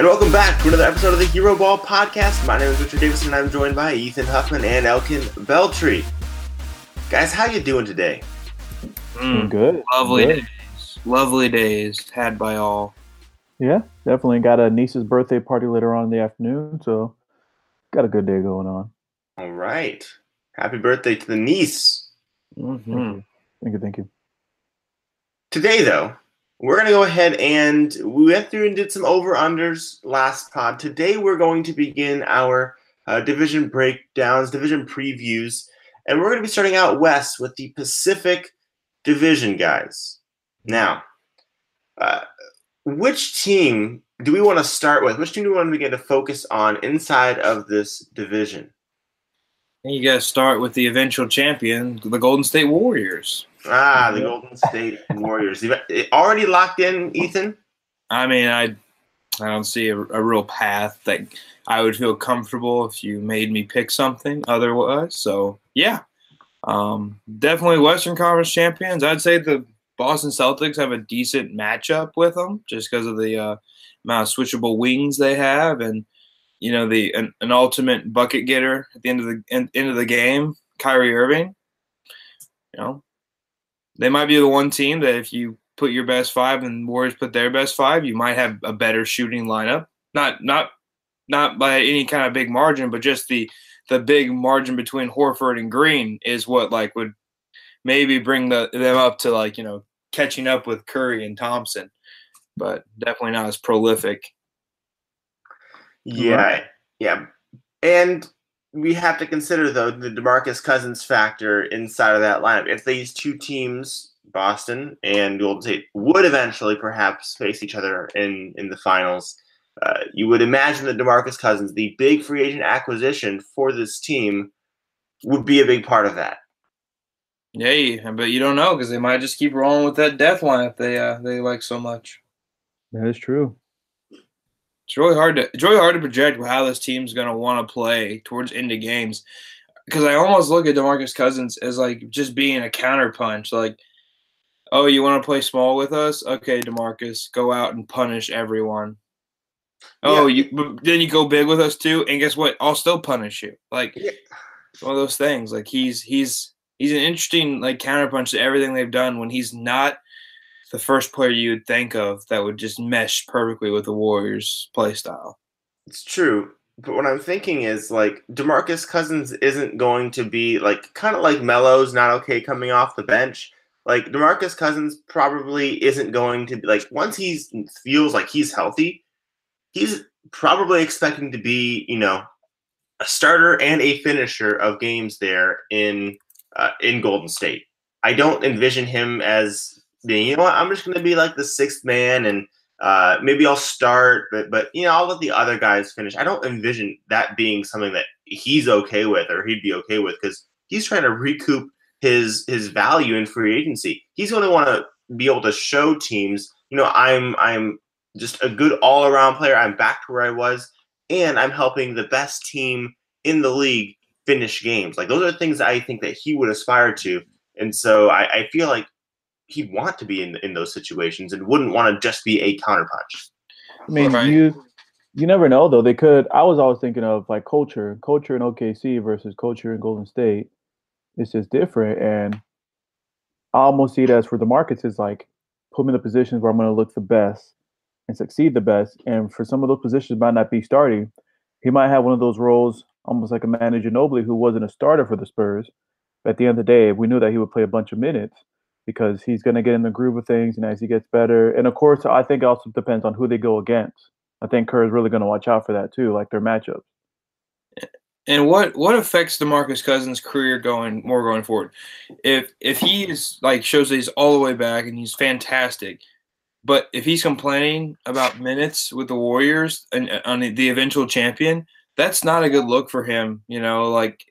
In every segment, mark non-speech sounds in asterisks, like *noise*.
And welcome back to another episode of the Hero Ball Podcast. My name is Richard Davison, and I'm joined by Ethan Huffman and Elkin Beltry. Guys, how you doing today? Mm, good. Lovely good. days. Lovely days had by all. Yeah, definitely got a niece's birthday party later on in the afternoon, so got a good day going on. All right. Happy birthday to the niece. Mm-hmm. Thank you, thank you. Today, though, we're going to go ahead and we went through and did some over unders last pod. Today, we're going to begin our uh, division breakdowns, division previews, and we're going to be starting out west with the Pacific Division, guys. Now, uh, which team do we want to start with? Which team do we want to begin to focus on inside of this division? You got to start with the eventual champion, the Golden State Warriors. Ah, the Golden State Warriors. It already locked in, Ethan? I mean, I I don't see a, a, real path that I would feel comfortable if you made me pick something otherwise. So yeah, um, definitely Western Conference champions. I'd say the Boston Celtics have a decent matchup with them just because of the uh, amount of switchable wings they have, and you know the an, an ultimate bucket getter at the end of the end, end of the game, Kyrie Irving. You know, they might be the one team that if you put your best five and Warriors put their best five, you might have a better shooting lineup. Not not not by any kind of big margin, but just the the big margin between Horford and Green is what like would maybe bring the them up to like you know catching up with Curry and Thompson, but definitely not as prolific. Yeah, yeah, and we have to consider though the Demarcus Cousins factor inside of that lineup. If these two teams, Boston and Golden State, would eventually perhaps face each other in in the finals, uh, you would imagine that Demarcus Cousins, the big free agent acquisition for this team, would be a big part of that. Yeah, but you don't know because they might just keep rolling with that death lineup they uh, they like so much. That is true. It's really hard to it's really hard to project how this team's going to want to play towards into games because I almost look at Demarcus Cousins as like just being a counterpunch. Like, oh, you want to play small with us? Okay, Demarcus, go out and punish everyone. Oh, yeah. you then you go big with us too, and guess what? I'll still punish you. Like yeah. one of those things. Like he's he's he's an interesting like counterpunch to everything they've done when he's not the first player you would think of that would just mesh perfectly with the Warriors play style. It's true. But what I'm thinking is like DeMarcus Cousins isn't going to be like kind of like Melo's not okay coming off the bench. Like DeMarcus Cousins probably isn't going to be like once he feels like he's healthy, he's probably expecting to be, you know, a starter and a finisher of games there in uh, in Golden State. I don't envision him as being, you know what, I'm just going to be like the sixth man and uh, maybe I'll start, but but you know I'll let the other guys finish. I don't envision that being something that he's okay with or he'd be okay with because he's trying to recoup his his value in free agency. He's going to want to be able to show teams, you know, I'm I'm just a good all around player. I'm back to where I was, and I'm helping the best team in the league finish games. Like those are things I think that he would aspire to, and so I, I feel like he'd want to be in in those situations and wouldn't want to just be a counterpunch. I mean, right. you you never know though. They could. I was always thinking of like culture, culture in OKC versus culture in Golden State. It's just different, and I almost see it as for the markets is like put me in the positions where I'm going to look the best and succeed the best. And for some of those positions, might not be starting. He might have one of those roles, almost like a Manu Ginobili, who wasn't a starter for the Spurs. But at the end of the day, we knew that he would play a bunch of minutes because he's going to get in the groove of things and as he gets better. And of course, I think also depends on who they go against. I think Kerr is really going to watch out for that too, like their matchups. And what what affects Demarcus Cousins' career going more going forward? If if he's like shows that he's all the way back and he's fantastic, but if he's complaining about minutes with the Warriors and uh, on the eventual champion, that's not a good look for him. You know, like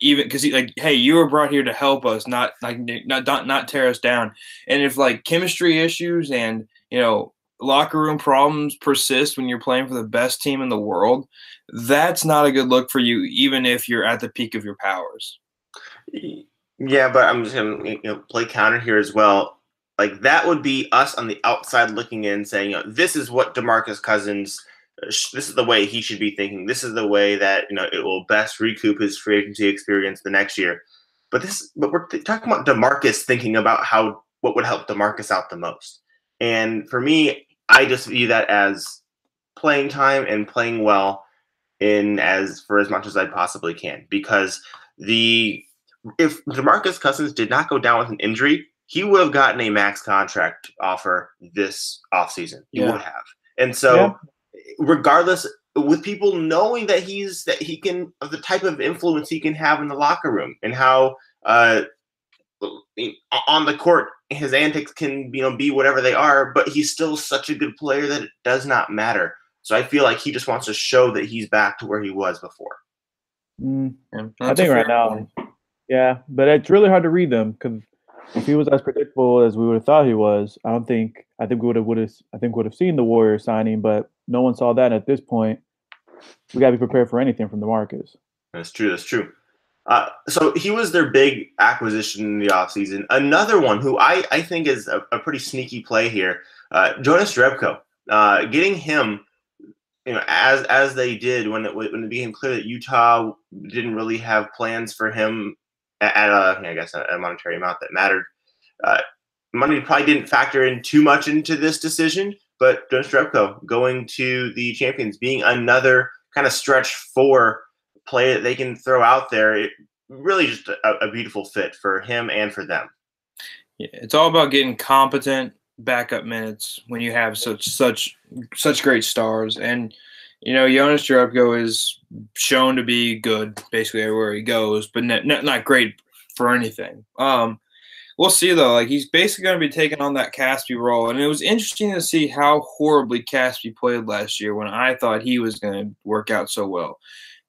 even because he like, hey, you were brought here to help us, not like not not not tear us down. And if like chemistry issues and you know locker room problems persist when you're playing for the best team in the world, that's not a good look for you, even if you're at the peak of your powers. Yeah, but I'm just gonna you know, play counter here as well. Like that would be us on the outside looking in, saying, you know, "This is what Demarcus Cousins this is the way he should be thinking. This is the way that you know it will best recoup his free agency experience the next year. But this, but we're talking about Demarcus thinking about how what would help Demarcus out the most. And for me, I just view that as playing time and playing well in as for as much as I possibly can because the if Demarcus Cousins did not go down with an injury, he would have gotten a max contract offer this offseason. He yeah. would have. And so yeah. Regardless with people knowing that he's that he can of the type of influence he can have in the locker room and how uh on the court his antics can you know be whatever they are but he's still such a good player that it does not matter. So i feel like he just wants to show that he's back to where he was before. Mm, i think right now point. yeah but it's really hard to read them because if he was as predictable as we would have thought he was i don't think i think we would have would have i think would have seen the warrior signing but no one saw that at this point we got to be prepared for anything from Demarcus. That's true. That's true. Uh, so he was their big acquisition in the offseason. Another one who I, I think is a, a pretty sneaky play here, uh, Jonas Jerebko. Uh, getting him, you know, as as they did when it when it became clear that Utah didn't really have plans for him at, a I guess a, monetary amount that mattered. Uh, money probably didn't factor in too much into this decision, but Jonas Jerebko going to the champions, being another kind of stretch four play that they can throw out there, it really just a, a beautiful fit for him and for them. Yeah, it's all about getting competent backup minutes when you have such such such great stars. And you know, Jonas Jerebko is shown to be good basically everywhere he goes, but not, not great for anything. Um, we'll see though. Like he's basically going to be taking on that Casspi role, and it was interesting to see how horribly Casspi played last year when I thought he was going to work out so well.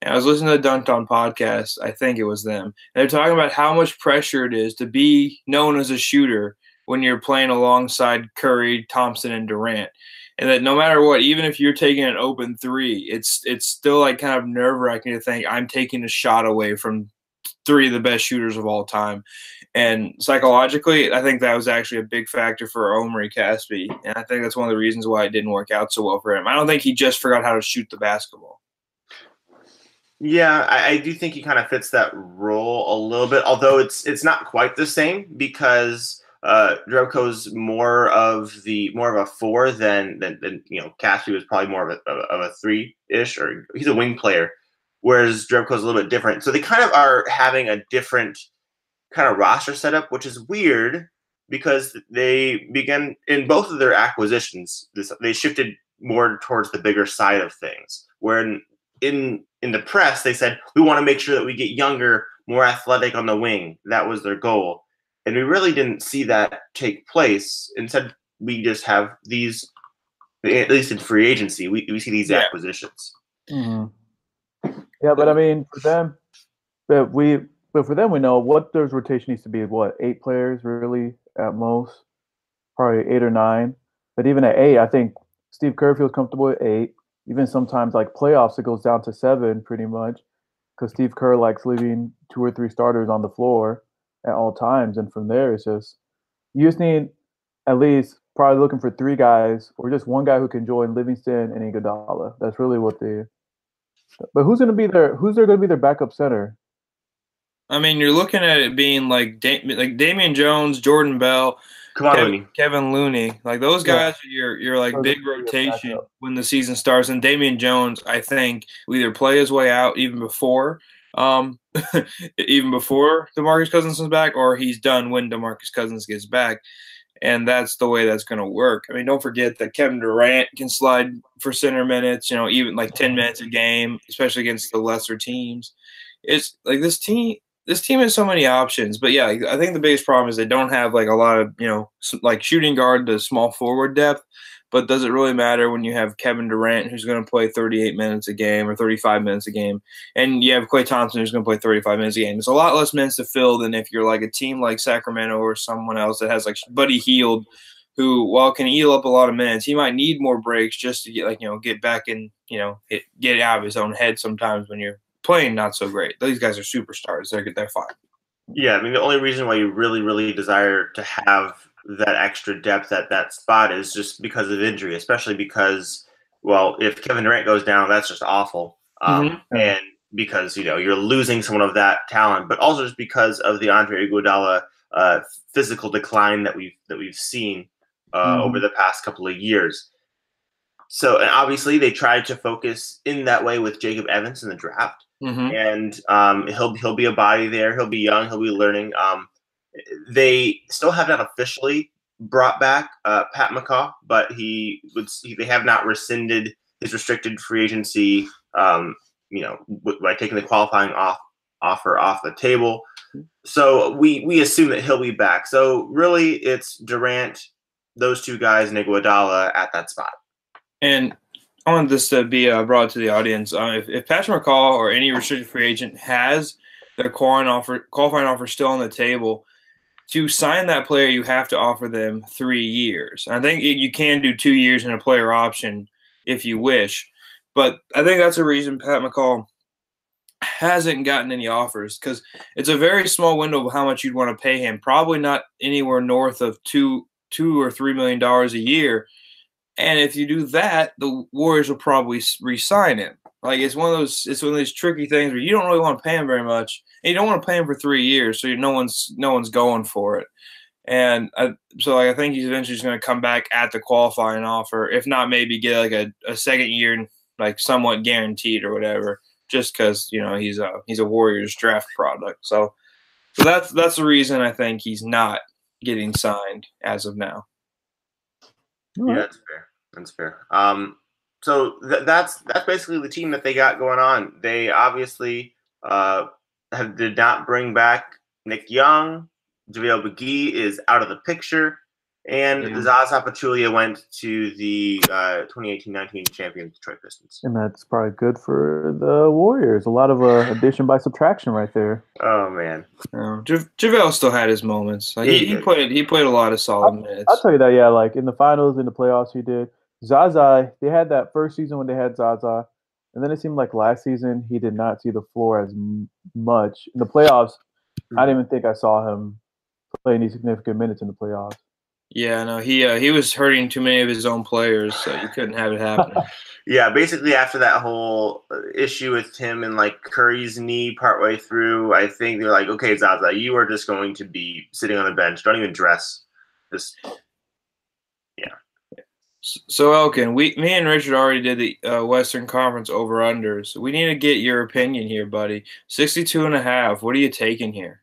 And I was listening to the Dunc'd On podcast. I think it was them. they're talking about how much pressure it is to be known as a shooter when you're playing alongside Curry, Thompson, and Durant. And that no matter what, even if you're taking an open three, it's it's still like kind of nerve wracking to think I'm taking a shot away from three of the best shooters of all time. And psychologically, I think that was actually a big factor for Omri Casspi. And I think that's one of the reasons why it didn't work out so well for him. I don't think he just forgot how to shoot the basketball. Yeah, I, I do think he kind of fits that role a little bit, although it's it's not quite the same because uh Jerebko's more of the more of a four than than, than you know Casspi was probably more of a of a three ish or he's a wing player, whereas Jerebko's a little bit different. So they kind of are having a different kind of roster setup, which is weird because they began in both of their acquisitions. This, they shifted more towards the bigger side of things. Where in, in in the press they said we want to make sure that we get younger, more athletic on the wing. That was their goal, and we really didn't see that take place. Instead, we just have these, at least in free agency, we, we see these yeah. acquisitions. Mm-hmm. Yeah, but I mean, for them, but we but for them, we know what their rotation needs to be. What eight players really at most, probably eight or nine. But even at eight, I think Steve Kerr feels comfortable at eight. Even sometimes like playoffs, it goes down to seven pretty much because Steve Kerr likes leaving two or three starters on the floor at all times. And from there, it's just you just need at least probably looking for three guys or just one guy who can join Livingston and Iguodala. That's really what they. But who's going to be their who's there going to be their backup center? I mean, you're looking at it being like da- like Damian Jones, Jordan Bell, Kevin, Looney. Kevin Looney. Like those guys yeah. are your your like big rotation when the season starts. And Damian Jones, I think, will either play his way out even before um *laughs* even before DeMarcus Cousins is back, or he's done when DeMarcus Cousins gets back. And that's the way that's going to work. I mean, don't forget that Kevin Durant can slide for center minutes, you know, even like 10 minutes a game, especially against the lesser teams. It's like this team, this team has so many options, but yeah, I think the biggest problem is they don't have like a lot of you know like shooting guard to small forward depth. But does it really matter when you have Kevin Durant who's going to play 38 minutes a game or 35 minutes a game, and you have Klay Thompson who's going to play 35 minutes a game? It's a lot less minutes to fill than if you're like a team like Sacramento or someone else that has like Buddy Hield, who while can eat up a lot of minutes, he might need more breaks just to get like you know get back and you know get out of his own head sometimes when you're playing not so great. These guys are superstars. They're they're fine. Yeah, I mean the only reason why you really really desire to have that extra depth at that spot is just because of injury, especially because well, if Kevin Durant goes down, that's just awful. Um, Mhm. And because you know you're losing someone of that talent, but also just because of the Andre Iguodala uh, physical decline that we've that we've seen uh, Mhm. over the past couple of years. So, and obviously, they tried to focus in that way with Jacob Evans in the draft hmm and um, he'll he'll be a body there. He'll be young. He'll be learning. Um, they still have not officially brought back uh, Pat McCaw, but he would. He, they have not rescinded his restricted free agency. Um, you know, by taking the qualifying off offer off the table. So we we assume that he'll be back. So really, it's Durant, those two guys, and Iguodala at that spot. And I want this to be uh, brought to the audience. Um, if, if Patrick McCaw or any restricted free agent has their qualifying offer, qualifying offer still on the table, to sign that player, you have to offer them three years. I think you can do two years in a player option if you wish, but I think that's a reason Pat McCaw hasn't gotten any offers because it's a very small window of how much you'd want to pay him. Probably not anywhere north of two, two or three million dollars a year. And if you do that, the Warriors will probably re-sign him. Like it's one of those, it's one of those tricky things where you don't really want to pay him very much, and you don't want to pay him for three years, so you, no one's no one's going for it. And I, so, like, I think he's eventually just going to come back at the qualifying offer, if not maybe get like a, a second year, like somewhat guaranteed or whatever, just because you know he's a he's a Warriors draft product. So, so that's that's the reason I think he's not getting signed as of now. Yeah, that's fair. That's fair. Um, so th- that's that's basically the team that they got going on. They obviously uh, have, did not bring back Nick Young. JaVale McGee is out of the picture, and Yeah. Zaza Pachulia went to the uh, 2018-19 champion Detroit Pistons. And that's probably good for the Warriors. A lot of uh, *laughs* addition by subtraction right there. Oh man, Um, Ja- JaVale still had his moments. Like he, He he played he played a lot of solid minutes. I'll tell you that, yeah, like in the finals, in the playoffs, he did. Zaza, they had that first season when they had Zaza, and then it seemed like last season he did not see the floor as m- much. In the playoffs, I didn't even think I saw him play any significant minutes in the playoffs. Yeah, no, he uh, he was hurting too many of his own players, so you couldn't have it happen. *laughs* yeah. Basically, after that whole uh, issue with him and like Curry's knee partway through, I think they're like, okay, Zaza, you are just going to be sitting on the bench. Don't even dress. Just so Elkin, we me and Richard already did the uh, Western Conference over unders. We need to get your opinion here, buddy. 62 and a half. What are you taking here?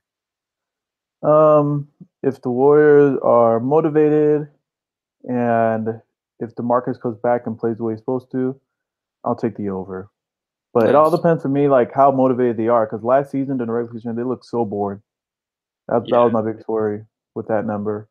Um, if the Warriors are motivated and if DeMarcus goes back and plays the way he's supposed to, I'll take the over. But it all depends for me, like how motivated they are. Because last season during the regular season, they looked so bored. That, that was my biggest worry with that number.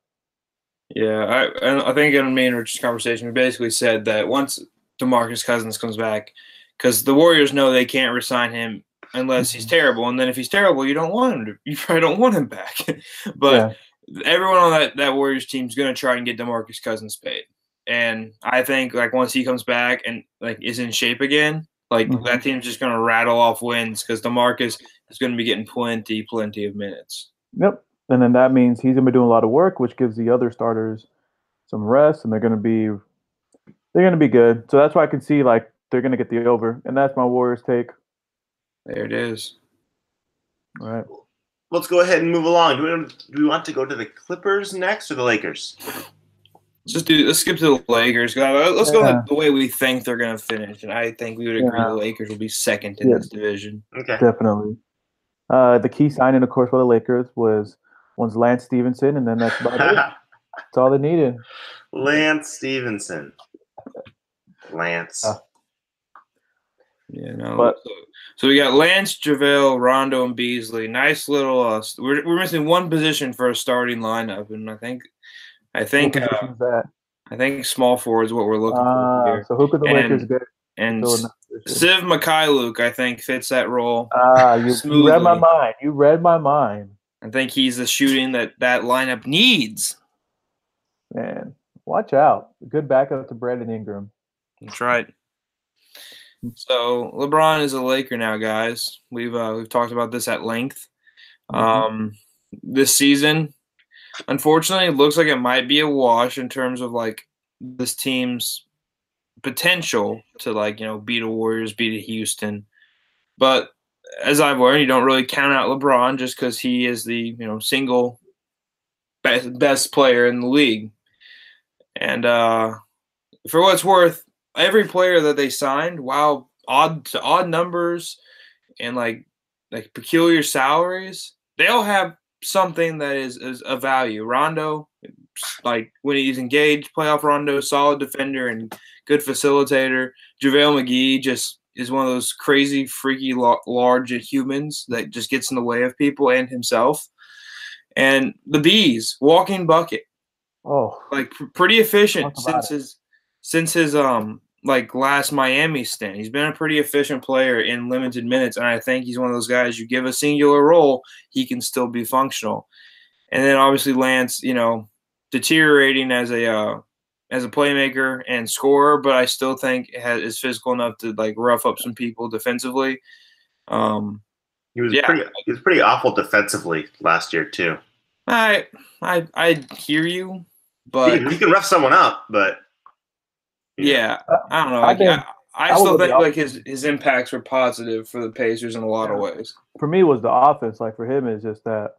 Yeah, I and I think in me and Richard's conversation, we basically said that once DeMarcus Cousins comes back, because the Warriors know they can't resign him unless he's Mhm. terrible, and then if he's terrible, you don't want him. To, *laughs* you probably don't want him back. *laughs* but yeah, everyone on that, that Warriors team is going to try and get DeMarcus Cousins paid. And I think like once he comes back and like is in shape again, like Mhm. that team's just going to rattle off wins because DeMarcus is going to be getting plenty, plenty of minutes. yep. And then that means he's gonna be doing a lot of work, which gives the other starters some rest, and they're gonna be they're gonna be good. So that's why I can see like they're gonna get the over, and that's my Warriors take. There it is. All right. let's go ahead and move along. Do we, do we want to go to the Clippers next or the Lakers? Let's just do. Let's skip to the Lakers. Uh, Let's go Yeah. the way we think they're going to finish, and I think we would agree Yeah. the Lakers will be second in Yeah. this division. Okay. Definitely. Uh, the key signing, of course, for the Lakers was one's Lance Stephenson, and then that's about it. *laughs* That's all they needed. Lance Stephenson. Lance. Uh, Yeah, no. But- so, so we got Lance, JaVale, Rondo, and Beasley. Nice little. Uh, we're we're missing one position for a starting lineup, and I think, I think, uh, that? I think small forward is what we're looking for Ah, here. so who could the And- Lakers get? And fill in S- that position? Svi Mykhailiuk, I think, fits that role. Ah, you, you read my mind. You read my mind, I think he's the shooting that that lineup needs. man. Watch out. Good backup to Brandon Ingram. That's right. So LeBron is a Laker now, guys. We've uh, we've talked about this at length. Mhm. Um, this season, unfortunately, it looks like it might be a wash in terms of like this team's potential to like you know beat a Warriors, beat a Houston, but as I've learned, you don't really count out LeBron just because he is the you know single best best player in the league. And uh, for what it's worth, every player that they signed, while odd to odd numbers and like like peculiar salaries, they all have something that is, is of value. Rondo, like when he's engaged, playoff Rondo, solid defender and good facilitator. JaVale McGee just is one of those crazy, freaky, large humans that just gets in the way of people and himself. And the bees, walking bucket. Oh, like pr- pretty efficient since it. his since his um like last Miami stint. He's been a pretty efficient player in limited minutes, and I think he's one of those guys. You give a singular role, he can still be functional. And then obviously Lance, you know, deteriorating as a uh, as a playmaker and scorer, but I still think has, is physical enough to like rough up some people defensively. Um, he was yeah. pretty he was pretty awful defensively last year too. I I I hear you, but he, he can rough someone up, but yeah, I don't know. Like, I, think, I, I still think like his his impacts were positive for the Pacers in a lot yeah. of ways. For me, was the offense. Like for him, is just that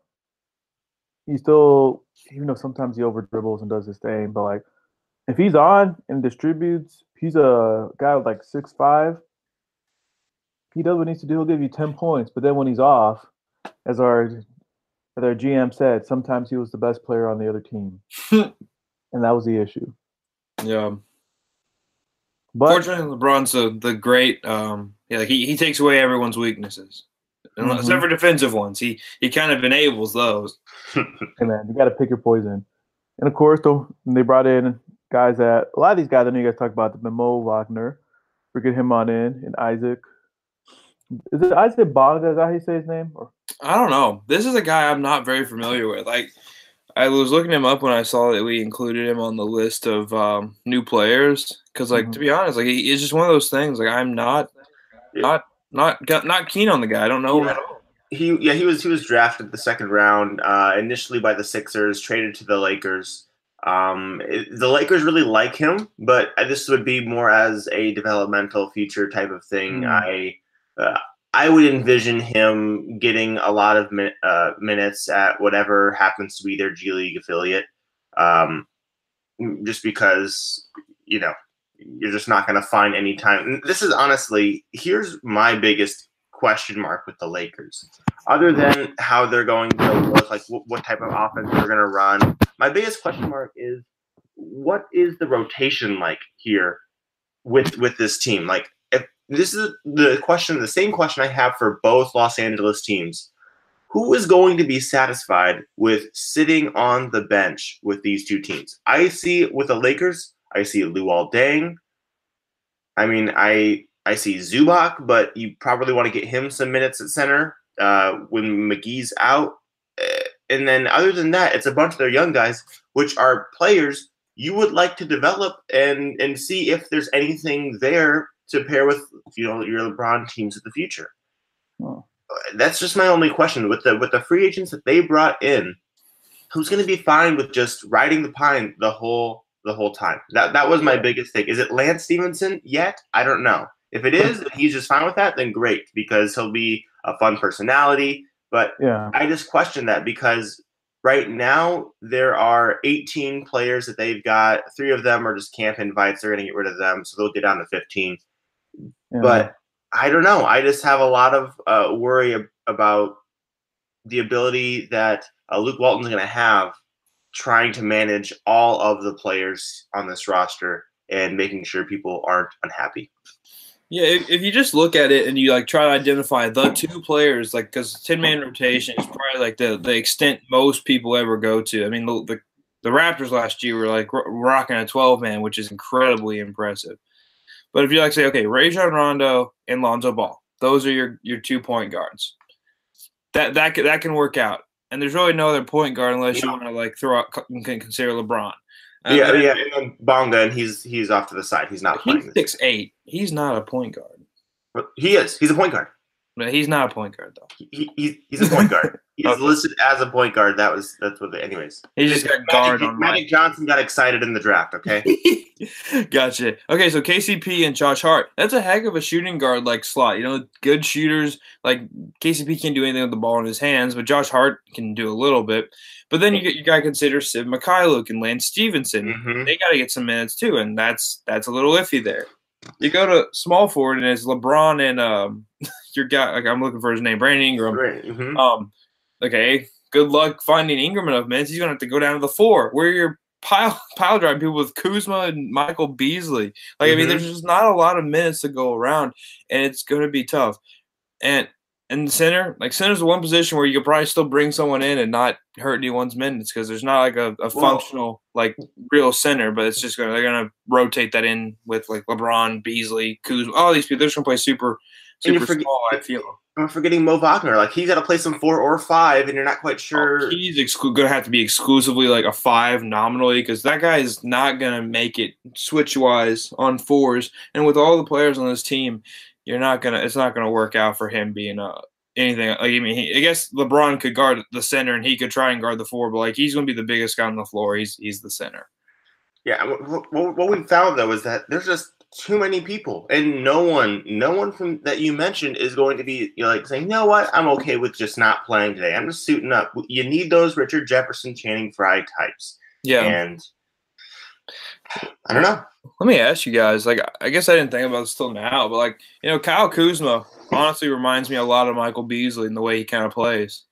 he still, even though sometimes he over dribbles and does his thing, but like if he's on and distributes, he's a guy with like six five. He does what he needs to do. He'll give you ten points. But then when he's off, as our as our GM said, sometimes he was the best player on the other team, *laughs* and that was the issue. Yeah. But fortunately, LeBron's the, the great. Um, yeah, he, he takes away everyone's weaknesses, mm-hmm. except for defensive ones. He he kind of enables those. *laughs* hey man, you got to pick your poison. And of course, though, they brought in guys that a lot of these guys I know you guys talk about the Mo Wagner. We get him on in and Isaac. Is it Isaac Bonga? Is that how you say his name? Or? I don't know. This is a guy I'm not very familiar with. Like I was looking him up when I saw that we included him on the list of um, new players. Because like mm-hmm. to be honest, like he, it's just one of those things. Like I'm not, not, not, not keen on the guy. I don't know yeah. He yeah he was he was drafted the second round uh, initially by the Sixers, traded to the Lakers. Um, it, the Lakers really like him, but this would be more as a developmental future type of thing. Mm. I uh, I would envision him getting a lot of min- uh, minutes at whatever happens to be their G League affiliate, um, just because you know you're just not going to find any time. This is honestly here's my biggest question mark with the Lakers. Other than how they're going to look, like what, what type of offense they're going to run, my biggest question mark is what is the rotation like here with with this team? Like, if this is the question, the same question I have for both Los Angeles teams. Who is going to be satisfied with sitting on the bench with these two teams? I see with the Lakers, I see Luol Deng. I mean, I I see Zubac, but you probably want to get him some minutes at center uh, when McGee's out. Eh, and then other than that, it's a bunch of their young guys, which are players you would like to develop and and see if there's anything there to pair with you know your LeBron teams of the future. Oh. That's just my only question with the with the free agents that they brought in. Who's going to be fine with just riding the pine the whole the whole time? That that was my biggest thing. Is it Lance Stephenson yet? I don't know. If it is, and he's just fine with that, then great because he'll be a fun personality. But yeah. I just question that because right now there are 18 players that they've got. Three of them are just camp invites. They're going to get rid of them, so they'll get down to 15. Yeah. But I don't know. I just have a lot of uh, worry ab- about the ability that uh, Luke Walton's going to have trying to manage all of the players on this roster and making sure people aren't unhappy. Yeah, if, if, you just look at it and you like try to identify the two players, like because ten man rotation is probably like the the extent most people ever go to. I mean, the the, the Raptors last year were like rocking a twelve man, which is incredibly impressive. But if you like say, okay, Rajon Rondo and Lonzo Ball, those are your your two point guards. That that that can work out. And there's really no other point guard unless yeah. you want to like throw out consider LeBron. Um, yeah, yeah, and then Bonga, and he's he's off to the side. He's not. He's six eight. He's not a point guard. He is. He's a point guard. But he's not a point guard though. He, he, he's a point guard. *laughs* He's Okay. listed as a point guard. That was that's what. The, anyways, He just got guard Magic, on. Magic Johnson got excited in the draft. Okay, *laughs* gotcha. Okay, so KCP and Josh Hart. That's a heck of a shooting guard like slot. You know, good shooters. Like KCP can't do anything with the ball in his hands, but Josh Hart can do a little bit. But then you get you got to consider Svi Mykhailiuk and Lance Stephenson. Mhm. They got to get some minutes too, and that's that's a little iffy there. You go to small forward and it's LeBron and um *laughs* your guy. Like I'm looking for his name, Brandon Ingram. Right, mhm. Um, okay, good luck finding Ingram enough minutes. He's gonna have to go down to the four. Where you're pile *laughs* pile driving people with Kuzma and Michael Beasley. Like I mean, Mhm. there's just not a lot of minutes to go around, and it's gonna be tough. And and center, like center's the one position where you could probably still bring someone in and not hurt anyone's minutes because there's not like a, a functional like real center, but it's just gonna they're gonna rotate that in with like LeBron, Beasley, Kuzma, all these people. They're just gonna play super And you super forget- small. I feel. I'm forgetting Mo Wagner. Like he's got to play some four or five, and you're not quite oh, sure. Oh, he's exclu- going to have to be exclusively like a five nominally because that guy is not going to make it switch wise on fours. And with all the players on this team, you're not gonna. It's not going to work out for him being a anything. Like I mean, he, I guess LeBron could guard the center and he could try and guard the four, but like he's going to be the biggest guy on the floor. He's he's the center. Yeah, what, what we found though is that there's just too many people, and no one, no one from that you mentioned is going to be you know, like saying, you know what, I'm okay with just not playing today. I'm just suiting up. You need those Richard Jefferson, Channing Frye types, Yeah. and I don't know. Let me ask you guys. Like, I guess I didn't think about this till now, but like, you know, Kyle Kuzma honestly reminds me a lot of Michael Beasley in the way he kind of plays.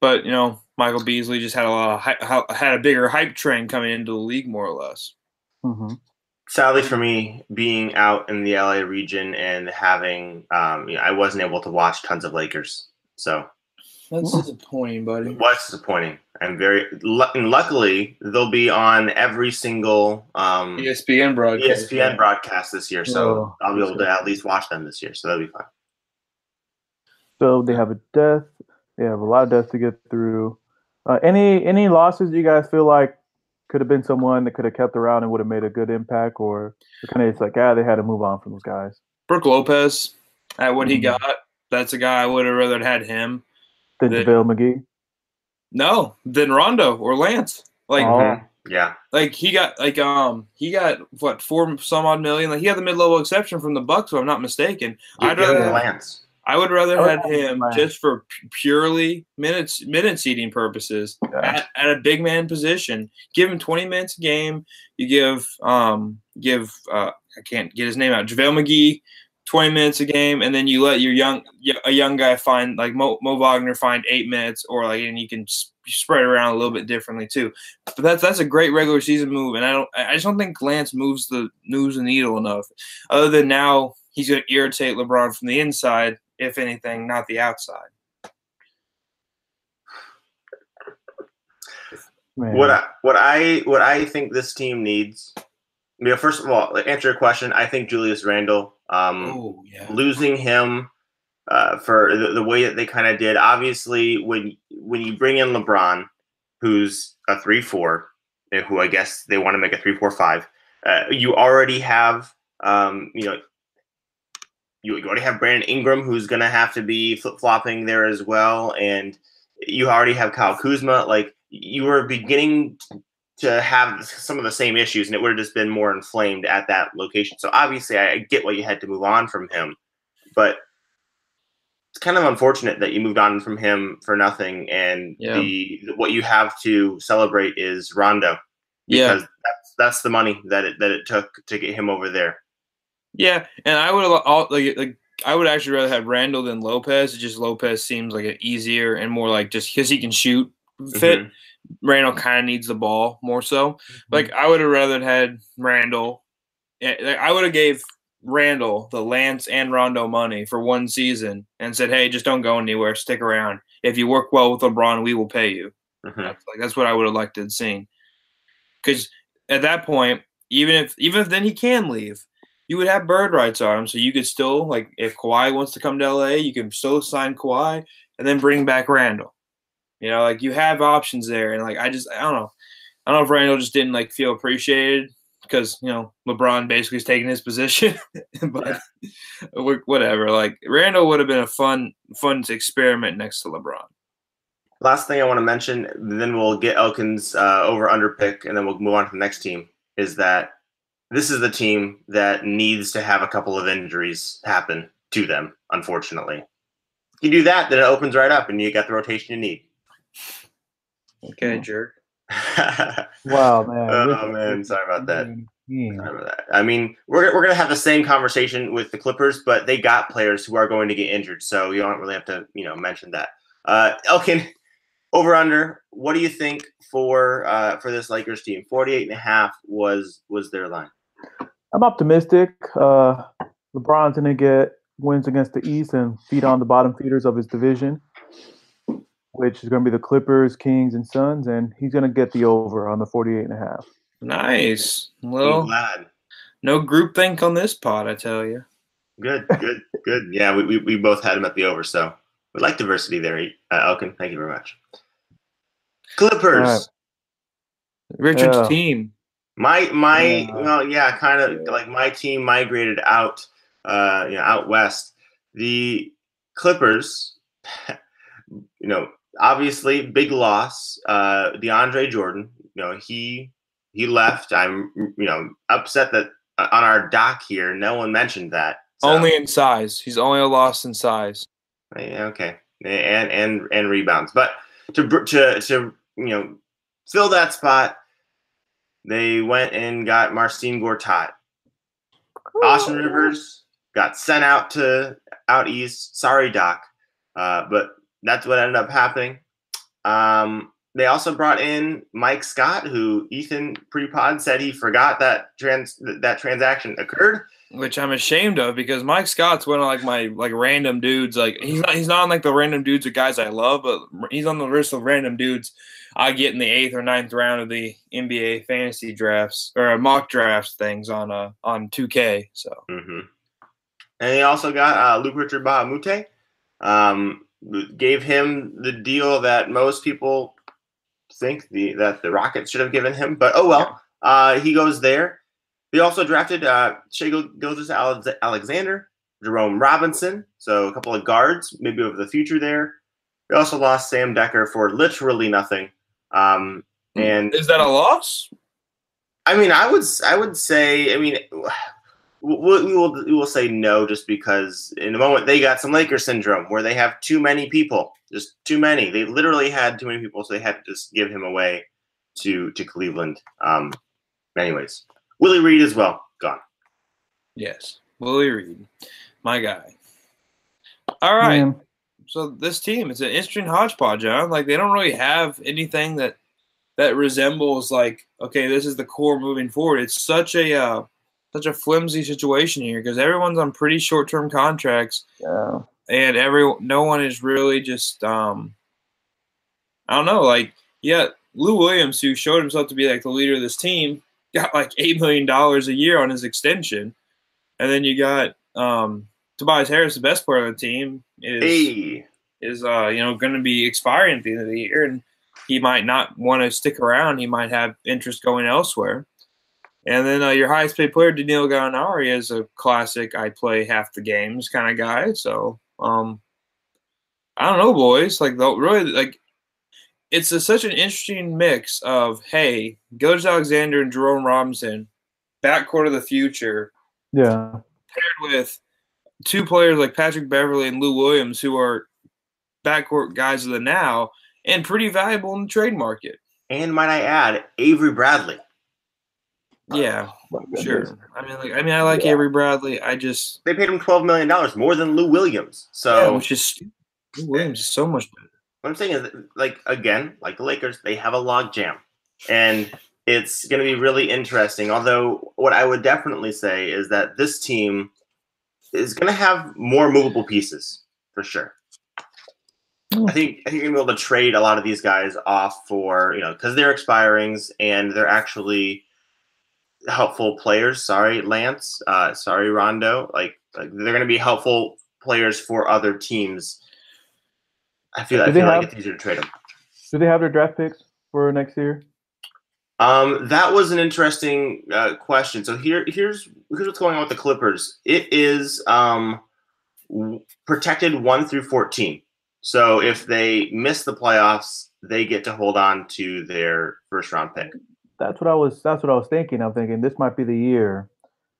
But you know, Michael Beasley just had a lot of hy- had a bigger hype train coming into the league, more or less. hmm Sadly for me, being out in the LA region and having, um, you know, I wasn't able to watch tons of Lakers, so That's disappointing, buddy. it was disappointing. I'm very, and luckily they'll be on every single um, ESPN broadcast. ESPN broadcast this year, so Oh, I'll be able to at least watch them this year. So that'll be fun. So they have a death. They have a lot of deaths to get through. Uh, any any losses you guys feel like could have been someone that could have kept around and would have made a good impact, or kind of it's like ah they had to move on from those guys. Brook Lopez, at what he Mhm. got, that's a guy I would have rather had him. than, The- JaVale McGee. No, than Rondo or Lance. Like, Oh. Yeah, like he got like um he got what four some odd million. Like he had the mid level exception from the Bucks, if I'm not mistaken. I'd Give him rather Lance. I would rather I have him just for purely minutes minute seating purposes Yeah. at, at a big man position. Give him 20 minutes a game. You give um give uh I can't get his name out. JaVale McGee 20 minutes a game, and then you let your young a young guy find like Mo, Mo Wagner find eight minutes, or like and you can spread around a little bit differently too. But that's that's a great regular season move, and I don't I just don't think Lance moves the moves the needle enough. Other than now he's going to irritate LeBron from the inside, if anything, not the outside. Man. What I, what I what I think this team needs. You know, first of all, to answer your question. I think Julius Randle. Um, Oh yeah, losing him uh, for the, the way that they kind of did. Obviously, when when you bring in LeBron, who's a three four, who I guess they want to make a three four five, uh, you already have um, you know. You, already have Brandon Ingram, who's going to have to be flip flopping there as well, and you already have Kyle Kuzma. Like you were beginning to have some of the same issues, and it would have just been more inflamed at that location. So obviously, I, get why you had to move on from him, but it's kind of unfortunate that you moved on from him for nothing, and Yeah. the what you have to celebrate is Rondo yeah, because that's that's the money that it that it took to get him over there. Yeah. And I would al- like like I would actually rather have Randle than Lopez. It's just Lopez seems like an easier and more like just because he can shoot fit. Mhm. Randle kind of needs the ball more so. Like I would have rather had Randle. eh, like, I would have gave Randle the Lance and Rondo money for one season and said, "Hey, just don't go anywhere. Stick around. If you work well with LeBron, we will pay you." Mhm. That's, like that's what I would have liked to have seen. Because at that point, even if even if then he can leave, you would have bird rights on him, so you could still like if Kawhi wants to come to LA, you can still sign Kawhi and then bring back Randle. You know, like you have options there, and like I just I don't know, I don't know if Randle just didn't like feel appreciated because you know LeBron basically is taking his position. *laughs* but yeah. *laughs* whatever. Like Randle would have been a fun fun experiment next to LeBron. Last thing I want to mention, then we'll get Elkin's uh, over under pick, and then we'll move on to the next team. Is that this is the team that needs to have a couple of injuries happen to them, unfortunately. If you do that, then it opens right up and you got the rotation you need. Okay, jerk. *laughs* wow, man. oh, man. Sorry about that. Sorry about that. I mean, we're, we're going to have the same conversation with the Clippers, but they got players who are going to get injured. So you don't really have to, you know, mention that. Uh, Elkin, over under, what do you think for uh, for this Lakers team? 48 and a half was was their line. I'm optimistic. Uh, LeBron's going to get wins against the East and feed on the bottom feeders of his division, which is going to be the Clippers, Kings, and Suns, and he's going to get the over on the 48 and a half. Nice. Well, no group think on this pod, I tell you. Good, good, good. Yeah, we, we, we both had him at the over, so we like diversity there, uh, Elkin. Thank you very much. Clippers. Right. Richard's yeah. team. My my yeah. well yeah, kind of like my team migrated out uh you know out west. The Clippers, *sighs* you know, obviously big loss. Uh DeAndre Jordan, you know, he he left. I'm you know upset that uh, on our doc here no one mentioned that. So. Only in size. He's only a loss in size. Okay. And and and rebounds. But to to to you know fill that spot they went and got Marcin Gortat. Austin Rivers got sent out to out east. Sorry, Doc, uh, but that's what ended up happening. Um, they also brought in Mike Scott, who Ethan Prepod said he forgot that trans that transaction occurred. Which I'm ashamed of because Mike Scott's one of like my like random dudes. Like he's not he's not on like the random dudes of guys I love, but he's on the list of random dudes I get in the eighth or ninth round of the NBA fantasy drafts or mock drafts things on uh on 2K. So, mm-hmm. and they also got uh, Luke Richard a Um, gave him the deal that most people think the that the Rockets should have given him, but oh well. Uh, he goes there. They also drafted uh, Shai Gilgeous-Alexander, Jerome Robinson, so a couple of guards, maybe over the future there. We also lost Sam Dekker for literally nothing. Um, and is that a loss? I mean, I would I would say I mean we will we will say no just because in the moment they got some Laker syndrome where they have too many people, just too many. They literally had too many people, so they had to just give him away to to Cleveland. Um, anyways, Willie Reed as well gone. Yes, Willie Reed, my guy. All right so this team is an interesting hodgepodge, John. Like they don't really have anything that that resembles like okay, this is the core moving forward. It's such a uh, such a flimsy situation here because everyone's on pretty short term contracts. Yeah. And every no one is really just um I don't know, like yeah, Lou Williams, who showed himself to be like the leader of this team, got like eight million dollars a year on his extension. And then you got um Tobias Harris, the best player on the team, is hey. is uh, you know going to be expiring at the end of the year, and he might not want to stick around. He might have interest going elsewhere. And then uh, your highest paid player, Danilo Gallinari, is a classic. I play half the games kind of guy. So um, I don't know, boys. Like really, like it's a, such an interesting mix of hey, Gilgeous-Alexander and Jerome Robinson, backcourt of the future. Yeah. Paired with two players like Patrick Beverley and Lou Williams, who are backcourt guys of the now and pretty valuable in the trade market. And might I add, Avery Bradley. Oh, yeah, sure. I mean, like, I mean, I like yeah. Avery Bradley. I just they paid him twelve million dollars more than Lou Williams. So yeah, which is Lou Williams is so much better. What I'm saying is, like, again, like the Lakers, they have a log jam, and it's going to be really interesting. Although, what I would definitely say is that this team is going to have more movable pieces for sure. Hmm. I think I think you're gonna be able to trade a lot of these guys off for you know because they're expirings and they're actually helpful players. Sorry, Lance. Uh, sorry, Rondo. Like, like they're gonna be helpful players for other teams. I feel, I feel like it's easier to trade them. Do they have their draft picks for next year? Um, that was an interesting uh, question. So here, here's here's what's going on with the Clippers. It is um, protected one through fourteen. So if they miss the playoffs, they get to hold on to their first round pick. That's what I was. That's what I was thinking. I'm thinking this might be the year.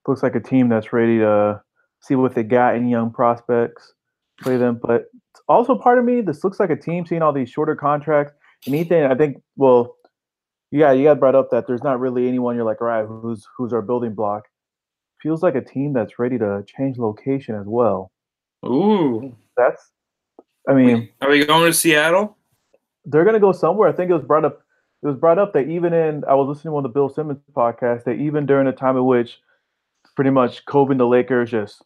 Looks like a team that's ready to see what they got in young prospects, play them. But also part of me, this looks like a team seeing all these shorter contracts. And Ethan, I think, well, yeah, you got brought up that there's not really anyone you're like, all right, who's who's our building block? Feels like a team that's ready to change location as well. Ooh, that's. I mean, are we going to Seattle? They're gonna go somewhere. I think it was brought up. It was brought up that even in I was listening to one of the Bill Simmons podcast that even during a time in which pretty much Kobe and the Lakers just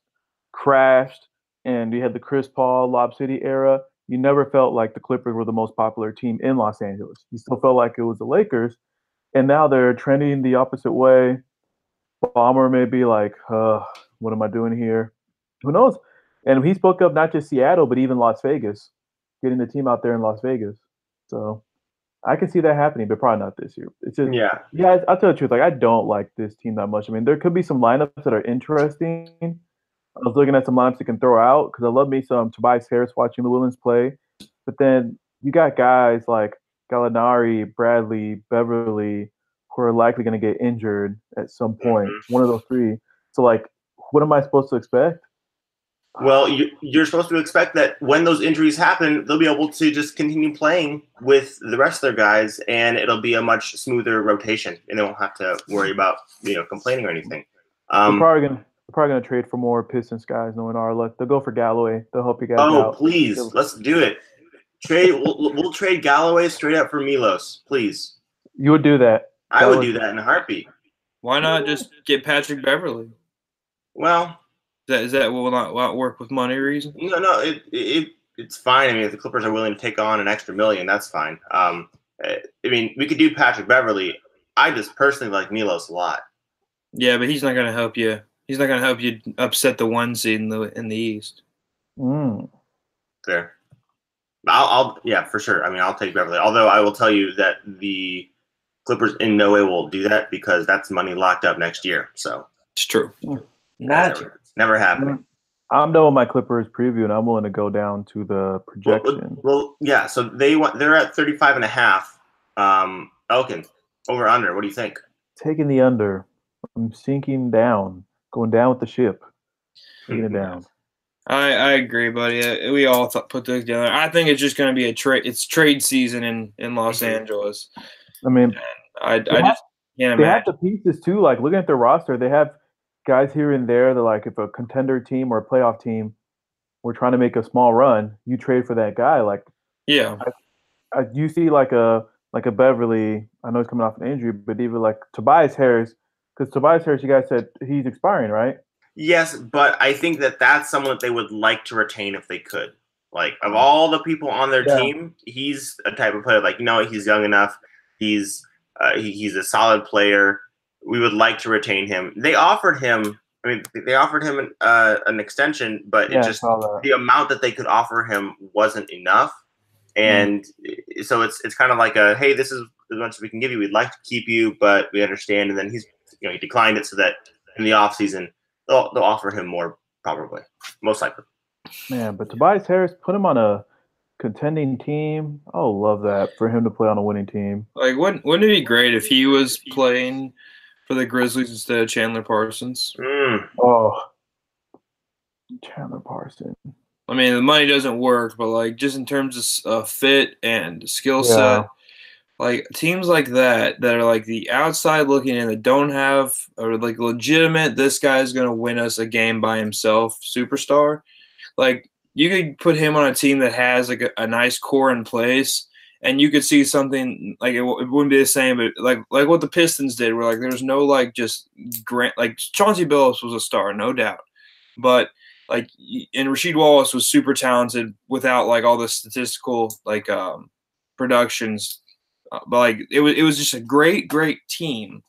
crashed, and you had the Chris Paul Lob City era, you never felt like the Clippers were the most popular team in Los Angeles. You still felt like it was the Lakers, and now they're trending the opposite way. Ballmer may be like, uh, "What am I doing here?" Who knows? And he spoke up not just Seattle, but even Las Vegas, getting the team out there in Las Vegas. So I can see that happening, but probably not this year. It's just yeah, yeah. I'll tell the truth. Like I don't like this team that much. I mean, there could be some lineups that are interesting, I was looking at some lineups you can throw out because I love me some Tobias Harris watching the Williams play. But then you got guys like Gallinari, Bradley, Beverley, who are likely going to get injured at some point. Mm-hmm. One of those three. So, like, what am I supposed to expect? Well, you're supposed to expect that when those injuries happen, they'll be able to just continue playing with the rest of their guys, and it'll be a much smoother rotation, and they won't have to worry about you know complaining or anything. Um, probably gonna they're probably gonna trade for more Pistons guys, knowing our luck. They'll go for Galloway. They'll help you guys oh, out. please, let's do it. Trade. we'll, we'll, trade Galloway straight up for Milos, please. You would do that. I that would do that in a heartbeat. Why not just get Patrick Beverley? Well, is that is that will not, not work with money reason? No, no, it, it it's fine. I mean, if the Clippers are willing to take on an extra million, that's fine. Um, I mean, we could do Patrick Beverley. I just personally like Milos a lot. Yeah, but he's not going to help you He's not going to help you upset the one seed in the in the East. Mm. Fair. I'll, I'll, yeah, for sure. I mean, I'll take Beverley. Although I will tell you that the Clippers in no way will do that because that's money locked up next year. So it's true. Never, never happening. I'm done with my Clippers preview, and I'm willing to go down to the projection. Well, well yeah. So they want they're at 35 and a half. Um, Elkin, over under. What do you think? Taking the under. I'm sinking down going down with the ship, taking it down. I, I agree, buddy. Uh, we all th- put this together. I think it's just going to be a trade. It's trade season in in Los mm-hmm. Angeles. I mean, I, I just can't They have the pieces too. Like looking at their roster, they have guys here and there. That like if a contender team or a playoff team were trying to make a small run, you trade for that guy. Like yeah, I, I, you see like a like a Beverley. I know he's coming off an injury, but even like Tobias Harris because Tobias Harris, you guys said he's expiring, right? Yes, but I think that that's someone that they would like to retain if they could. Like of mm. all the people on their yeah. team, he's a type of player like you know he's young enough. He's uh, he, he's a solid player. We would like to retain him. They offered him. I mean, they offered him an, uh, an extension, but yeah, it just the amount that they could offer him wasn't enough. Mm. And mm. so it's it's kind of like a hey, this is as much as we can give you. We'd like to keep you, but we understand. And then he's you know he declined it so that in the offseason they'll they'll offer him more probably most likely. Man, but Tobias Harris put him on a contending team. Oh, love that for him to play on a winning team. Like, wouldn't wouldn't it be great if he was playing for the Grizzlies instead of Chandler Parsons? Mm. Oh, Chandler Parsons. I mean, the money doesn't work, but like just in terms of uh, fit and skill set, yeah like teams like that that are like the outside looking in that don't have or like legitimate this guy's going to win us a game by himself superstar like you could put him on a team that has like a, a nice core in place and you could see something like it, it, wouldn't be the same but like like what the pistons did where like there's no like just grant like chauncey billups was a star no doubt but like and rasheed wallace was super talented without like all the statistical like um productions but like it was, it was just a great, great team.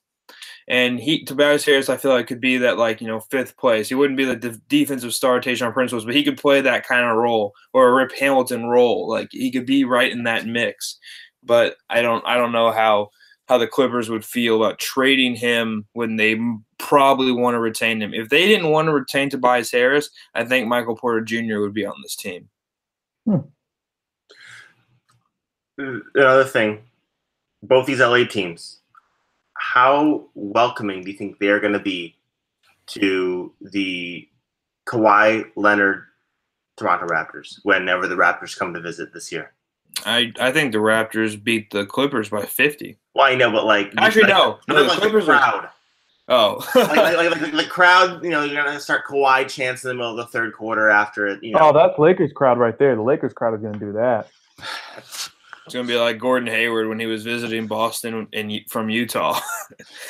And he, Tobias Harris, I feel like could be that like you know fifth place. He wouldn't be the de- defensive star Tayshaun Prince, but he could play that kind of role or a Rip Hamilton role. Like he could be right in that mix. But I don't, I don't know how how the Clippers would feel about trading him when they probably want to retain him. If they didn't want to retain Tobias Harris, I think Michael Porter Jr. would be on this team. Hmm. Another thing, both these LA teams, how welcoming do you think they're going to be to the Kawhi Leonard Toronto Raptors whenever the Raptors come to visit this year? I, I think the Raptors beat the Clippers by 50. Well, I know, but like actually like, no, no, the like Clippers the are- crowd, Oh, *laughs* like, like, like, the crowd. You know, you're gonna start Kawhi chants in the middle of the third quarter after it. You oh, know, Oh, that's Lakers crowd right there. The Lakers crowd is gonna do that. *sighs* *sighs* *sighs* it's gonna be like Gordon Hayward when he was visiting Boston in from Utah. *laughs*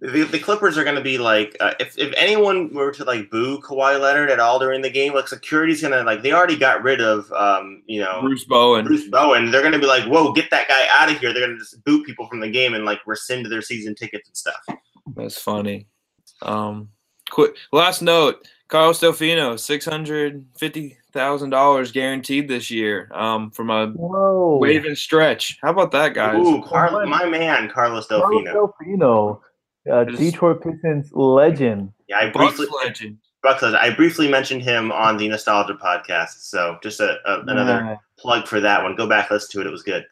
the, the, Clippers are going to be like uh, if, if anyone were to like boo Kawhi Leonard at all during the game, like security's going to like they already got rid of um you know Bruce Bowen. Bruce Bowen. They're going to be like, whoa, get that guy out of here. They're going to just boot people from the game and like rescind their season tickets and stuff. That's funny. Um, quick last note: Carlos Delfino, six hundred fifty thousand dollars guaranteed this year. Um, from a Whoa. waive and stretch. How about that, guys? Ooh, Car- my man, Carlos Carlos Delfino. Delfino, uh, Detroit Pistons legend. Yeah, I briefly Bucks briefly legend. Bucks legend. I briefly mentioned him on the Nostalgia podcast. So just a, a another Yeah. plug for that one. Go back listen to it. It was good.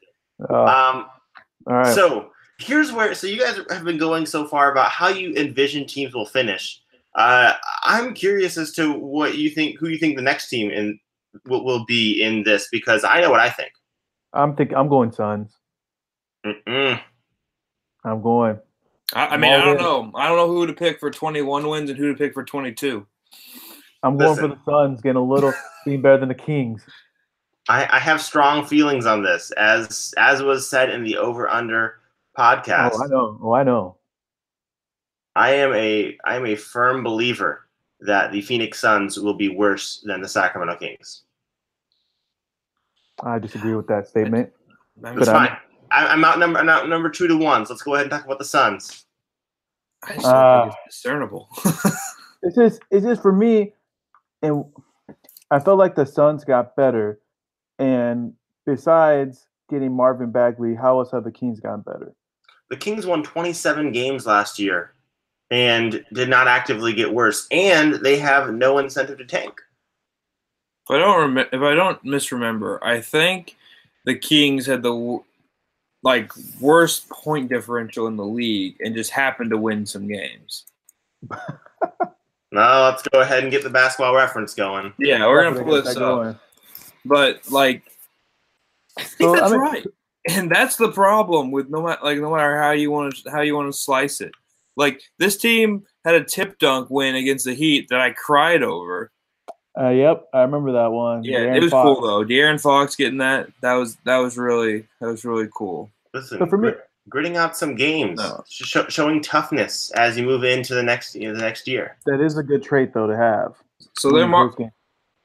Uh, Um, all right. So here's where so you guys have been going so far about how you envision teams will finish. Uh, I'm curious as to what you think, who you think the next team in will, will be in this because I know what I think. I'm think I'm going Suns. Mm-mm. I'm going. I, I mean, I don't Marvin. know. I don't know who to pick for 21 wins and who to pick for 22. I'm going Listen. for the Suns, getting a little *laughs* being better than the Kings. I, I have strong feelings on this, as as was said in the over under podcast. Oh, I know. Oh, I know. I am a I am a firm believer that the Phoenix Suns will be worse than the Sacramento Kings. I disagree with that statement. I, It's But I'm- fine. I, I'm out number I'm out number two to one. So let's go ahead and talk about the Suns. I just don't Uh, think it's discernible. *laughs* It's just it's just for me, and I felt like the Suns got better. And besides getting Marvin Bagley, how else have the Kings gotten better? The Kings won 27 games last year and did not actively get worse, and they have no incentive to tank. if I don't rem- if I don't misremember, I think the Kings had the like worst point differential in the league and just happened to win some games. *laughs* Now let's go ahead and get the basketball reference going. Yeah, we're gonna That's pull what this up. going. But like, I think So, I that's mean- right, and that's the problem with no matter like no matter how you want to how you want to slice it. Like this team had a tip dunk win against the Heat that I cried over. Uh, yep, I remember that one. Yeah, De'Aaron it was Fox. cool though. De'Aaron Fox getting that that was that was really that was really cool. Listen, But for me- gr- gritting out some games, No. sh- showing toughness as you move into the next you know, the next year. That is a good trait though to have. So their mar-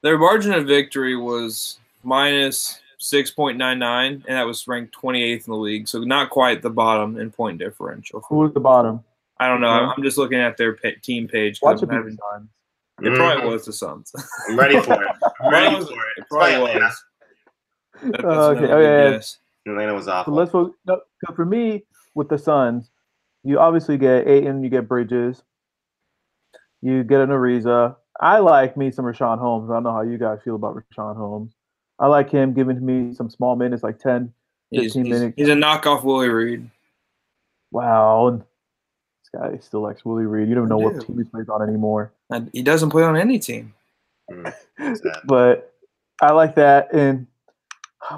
their margin of victory was minus six point nine nine, and that was ranked twenty eighth in the league. So not quite the bottom in point differential. Who was the bottom? I don't know. Mhm. I'm just looking at their pa- team page. Watch it having- Suns. It probably Mhm. was the Suns. *laughs* I'm ready for it. I'm ready for it. It probably by Atlanta. was. That- Uh, okay. Oh, yeah, yeah. guess. Atlanta was So awful. let's fo- no, so for me with the Suns, you obviously get Ayton, you get Bridges, you get an Ariza. I like me some Richaun Holmes. I don't know how you guys feel about Richaun Holmes. I like him giving me some small minutes, like 10. He's, 15 he's, minutes. he's a knockoff Willie Reed. Wow. And this guy still likes Willie Reed. You don't know I what team he plays on anymore. And he doesn't play on any team. Mm, *laughs* but I like that. And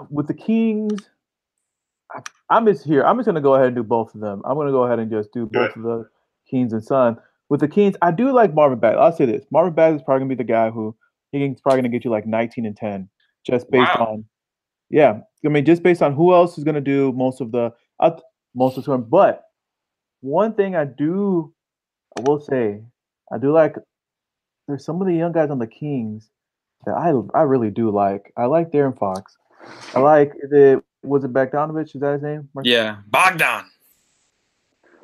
with the Kings, I- I'm just here. I'm just going to go ahead and do both of them. I'm going to go ahead and just do Do both it. of the Kings and Sun. With the Kings, I do like Marvin Bagley. I'll say this: Marvin Bagley is probably going to be the guy who he's probably going to get you like 19 and 10, just based Wow. on, yeah. I mean, just based on who else is going to do most of the uh, most of the scoring. But one thing I do, I will say, I do like. There's some of the young guys on the Kings that I I really do like. I like De'Aaron Fox. I like it was it Bogdanovich? Is that his name? Mark? Yeah, Bogdan.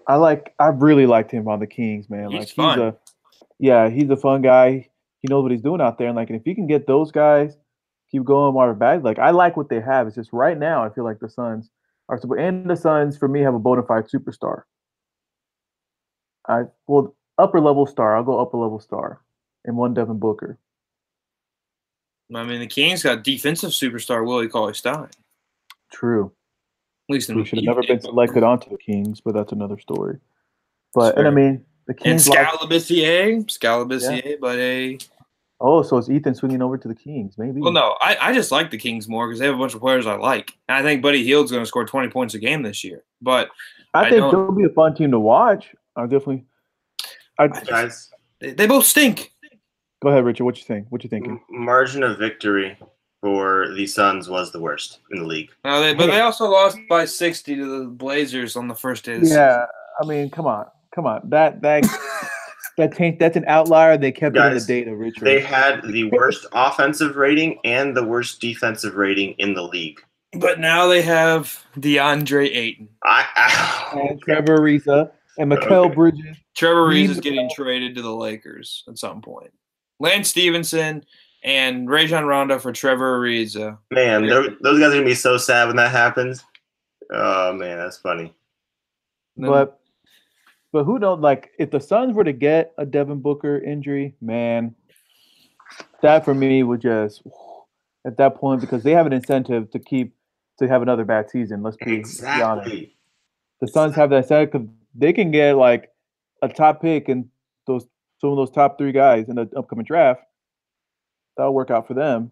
I like I really liked him on the Kings, man. He's like fun. he's a yeah, he's a fun guy. He knows what he's doing out there. And like if he can get those guys keep going Marvin Bagley, like I like what they have. It's just right now I feel like the Suns are and the Suns for me have a bona fide superstar. I well upper level star. I'll go upper level star, and one Devin Booker. I mean, the Kings got defensive superstar Willie Cauley Stein. True. At least He should have never been selected onto the Kings, but that's another story. But and I mean the Kings. lost- Skal Labissiere, Scalabissier, but a oh, so it's Ethan swinging over to the Kings, maybe. well, no, I, I just like the Kings more because they have a bunch of players I like, and I think Buddy Hield's going to score twenty points a game this year. But I I think they'll be a fun team to watch. I definitely. I Guys, they, they both stink. go ahead, Richard. What you think? What you thinking? m- margin of victory for the Suns was the worst in the league. No, they, but they also lost by sixty to the Blazers on the first day. Of the Yeah, I mean, come on, come on. That that *laughs* that taint, that's an outlier. They kept it in the data, Richard. They had the worst offensive rating and the worst defensive rating in the league. But now they have DeAndre Ayton. I, I *laughs* and Trevor Ariza and Mikal Okay. Bridges. Trevor Reeves is Reeves- getting traded to the Lakers at some point. Lance Stephenson and Rajon Rondo for Trevor Ariza. Uh, man, those those guys are gonna be so sad when that happens. Oh man, that's funny. But but who knows? Like, if the Suns were to get a Devin Booker injury, man, that for me would just at that point because they have an incentive to keep to have another bad season. Let's be, be honest. The Suns have that incentive 'cause they can get like a top pick and those some of those top three guys in the upcoming draft. That'll work out for them.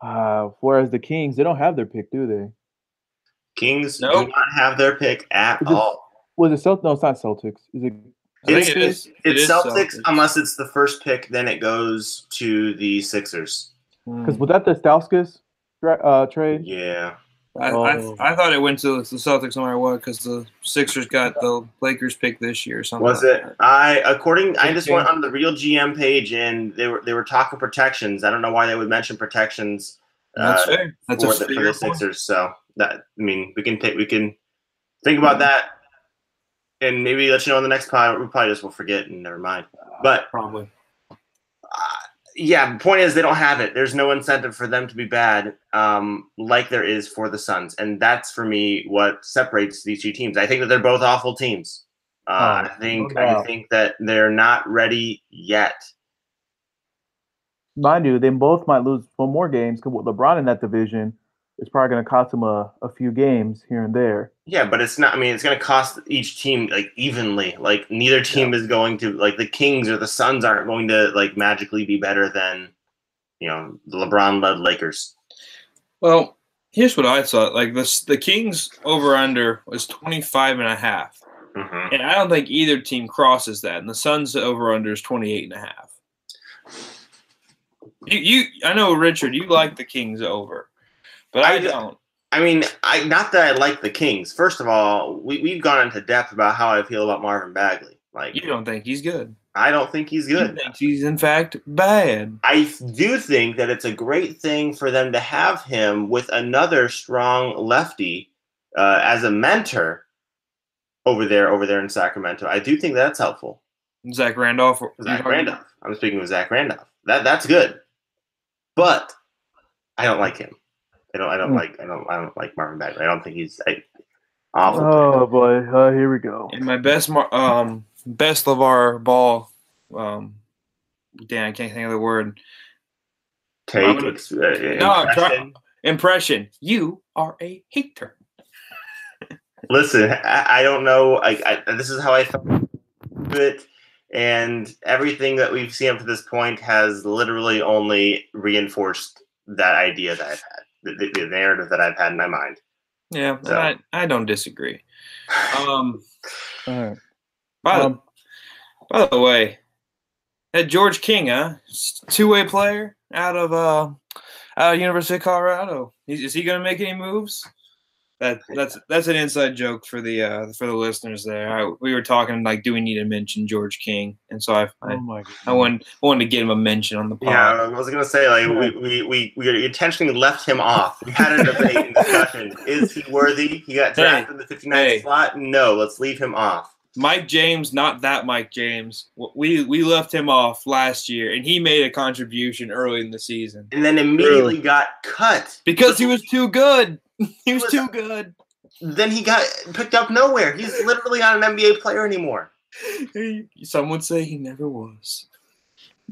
Uh, whereas the Kings, they don't have their pick, do they? Kings Nope. do not have their pick at Is it- all. Was it Celtics? No, it's not Celtics. Is it? I think It's, it is. It it's is Celtics, unless it's the first pick, then it goes to the Sixers. Because was that the Stauskas uh, trade? Yeah. I, Oh. I, I thought it went to the Celtics no matter what because the Sixers got the Lakers pick this year or something. Was like it? that. I according I just went on the RealGM page and they were they were talking protections. I don't know why they would mention protections That's uh, fair. That's a for, the, for fair the point. Sixers. So that I mean we can take we can think about that and maybe let you know in the next pod. We probably just will forget and never mind. But Probably. Yeah, the point is they don't have it. There's no incentive for them to be bad, um, like there is for the Suns, and that's for me what separates these two teams. I think that they're both awful teams. Uh, Oh, I think no I think that they're not ready yet. Mind you, they both might lose one more games because with LeBron in that division, it's probably going to cost them a, a few games here and there. Yeah, but it's not. I mean, it's going to cost each team like evenly. Like neither team is going to like the Kings or the Suns aren't going to like magically be better than you know the LeBron-led Lakers. Well, here's what I thought. Like this, the Kings over under was 25 and a half. Mhm. And I don't think either team crosses that. And the Suns over under is 28 and a half. You, you, I know, Richard, you like the Kings over, but I, I- don't. I mean, I not that I like the Kings. First of all, we we've gone into depth about how I feel about Marvin Bagley. Like You don't think he's good. I don't think he's good. think he's in fact bad. I do think that it's a great thing for them to have him with another strong lefty uh, as a mentor over there, over there in Sacramento. I do think that's helpful. Zach Randolph. Zach Randolph. I'm speaking with Zach Randolph. That that's good, but I don't like him. I don't. I don't Hmm. like. I don't. I don't like Marvin Bagley. I don't think he's I, awful. player. Oh boy, uh, here we go. And my best, mar- um, best LeVar Ball. Um, damn, I can't think of the word. Take I'm gonna- ex- uh, No, I'm trying- impression. Impression. You are a hater. Listen, I, I don't know. I, I this is how I felt about it, and everything that we've seen up to this point has literally only reinforced that idea that I've had, the, the, the narrative that I've had in my mind. Yeah, So- I, I don't disagree. Um, *laughs* All right. by, the, Um, by the way, that George King, huh? Two way player out of uh, out of University of Colorado. Is, is he going to make any moves? That that's that's an inside joke for the uh, for the listeners there. I, we were talking like, do we need to mention George King? And so I I, oh my. I wanted I wanted to get him a mention on the pod. Yeah, I was gonna say like we, we, we, we intentionally left him off. We had a debate and discussion. *laughs* Is he worthy? He got Hey, drafted in the 59th hey. slot. No, let's leave him off. Mike James, not that Mike James. We we left him off last year, and he made a contribution early in the season And then immediately got cut. because he was too good. *laughs* He was was- too good. then he got picked up nowhere. He's literally not an NBA player anymore. Some would say he never was.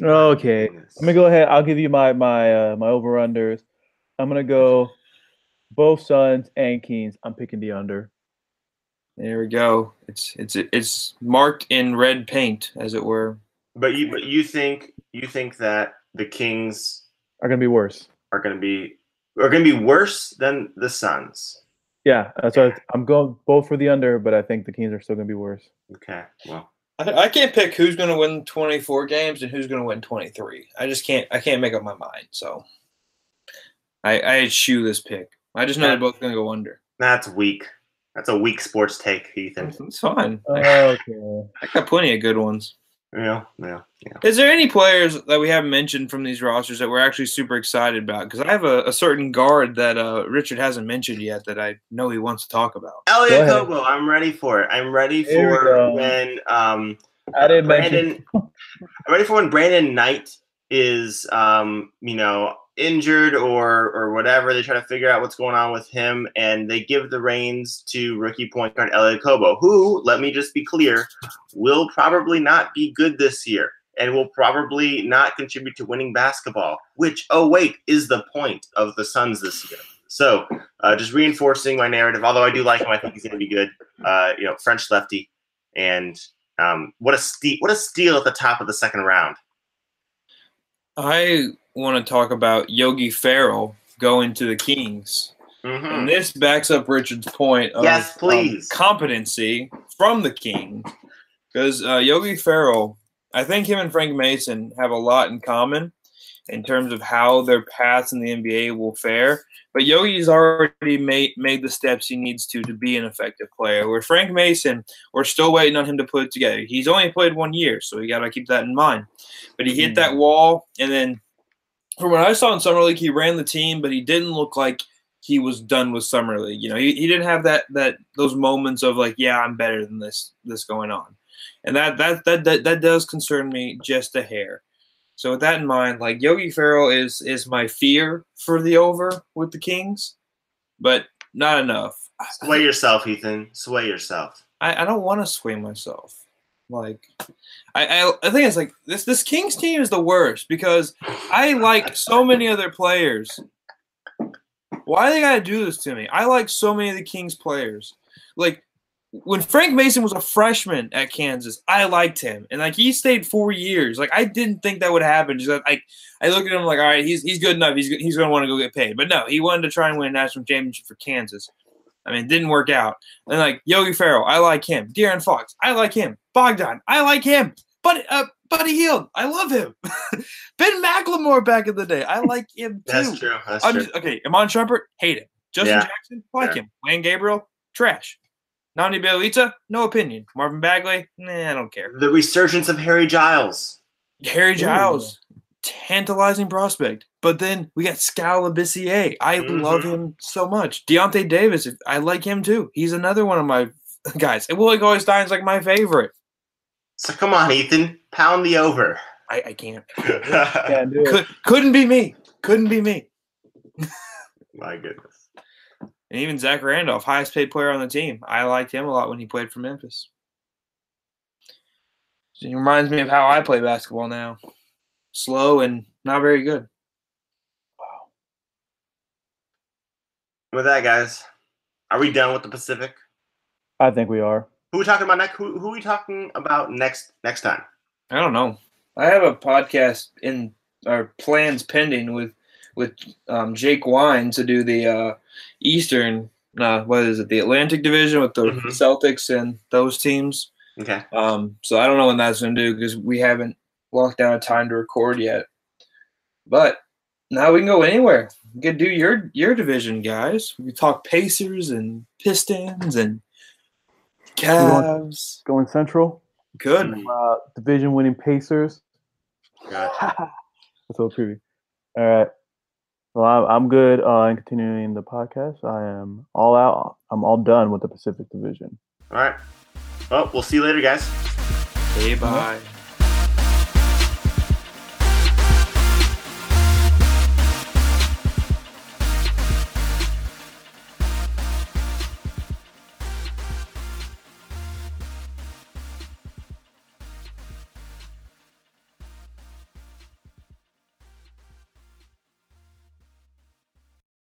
Okay, let me go ahead. I'll give you my my uh, my over unders. I'm gonna go both Suns and Kings. I'm picking the under. There we go. It's it's it's marked in red paint, as it were. But you but you think you think that the Kings Are gonna be worse. are going to be are going to be worse than the Suns? Yeah, that's why I'm going both for the under, but I think the Kings are still gonna be worse. Okay, well, I, I can't pick who's going to win 24 games and who's going to win 23. I just can't. I can't make up my mind. So I I eschew this pick. I just know they're both going to go under. that's weak. That's a weak sports take, Ethan. It's fine. I, Okay. I got plenty of good ones. Yeah, yeah, yeah. Is there any players that we haven't mentioned from these rosters that we're actually super excited about? Because I have a, a certain guard that uh, Richard hasn't mentioned yet that I know he wants to talk about. Elie Go ahead. Okobo, I'm ready for it. I'm ready There for when um I didn't. Brandon. *laughs* I'm ready for when Brandon Knight is um you know injured or or whatever. They try to figure out what's going on with him, and they give the reins to rookie point guard Elie Okobo, who let me just be clear, will probably not be good this year. And will probably not contribute to winning basketball, which, oh, wait, is the point of the Suns this year. So, uh, just reinforcing my narrative. Although I do like him, I think he's going to be good. Uh, you know, French lefty, and um, what a steal! What a steal at the top of the second round. I want to talk about Yogi Ferrell going to the Kings. Mhm. And this backs up Richard's point of Yes, please. um, competency from the King. Because uh, Yogi Ferrell, I think him and Frank Mason have a lot in common in terms of how their paths in the NBA will fare. But Yogi's already made made the steps he needs to to be an effective player. Where Frank Mason, we're still waiting on him to put it together. He's only played one year, so we got to keep that in mind. But he hit that wall, and then from what I saw in summer league, he ran the team, but he didn't look like he was done with summer league. You know, he, he didn't have that that those moments of like, yeah, I'm better than this this going on, and that that that that, that does concern me just a hair. So with that in mind, like Yogi Ferrell is is my fear for the over with the Kings, but not enough. Sway yourself, Ethan. Sway yourself. I, I don't want to sway myself. Like, I, I I think it's like this this Kings team is the worst because I like so many other players. Why they gotta do this to me? I like so many of the Kings players. Like when Frank Mason was a freshman at Kansas, I liked him, and like he stayed four years. Like I didn't think that would happen. Just like I, look at him like, all right, he's he's good enough. He's he's gonna want to go get paid. But no, he wanted to try and win a national championship for Kansas. I mean, didn't work out. And like Yogi Ferrell, I like him. De'Aaron Fox, I like him. Bogdan, I like him. But uh, Buddy Hield, I love him. *laughs* ben McLemore back in the day, I like him *laughs* too. That's true. That's I'm true. just, okay, Iman Shumpert, hate him. Justin Yeah. Jackson, like Yeah. him. Wenyen Gabriel, trash. Nani Bjelica, no opinion. Marvin Bagley, nah, I don't care. the resurgence of Harry Giles. Harry Ooh. Giles, tantalizing prospect. But then we got Skal Labissiere. I Mhm. love him so much. Deyonta Davis, I like him too. He's another one of my *laughs* guys. And Willie Cauley Stein's like my favorite. So come on, Ethan, pound the over. I, I can't. *laughs* Can't do it. Could, couldn't be me. Couldn't be me. My goodness. And even Zach Randolph, highest paid player on the team. I liked him a lot when he played for Memphis. He reminds me of how I play basketball now. Slow and not very good. Wow. With that, guys, are we done with the Pacific? I think we are. Who we talking about next? Who, who we talking about next? Next time? I don't know. I have a podcast in our plans pending with with um, Jake Wine to do the uh, Eastern. Uh, what is it? The Atlantic Division with the Mhm. Celtics and those teams. Okay. Um, so I don't know when that's going to do because we haven't locked down a time to record yet. But now we can go anywhere. We can do your your division, guys. We can talk Pacers and Pistons and Cavs. Going Central. Good. Uh, division winning Pacers. Gotcha. *laughs* That's a little preview. All right. Well, I'm, I'm good uh, in continuing the podcast. I am all out. I'm all done with the Pacific Division. All right. Well, we'll see you later, guys. Hey, bye.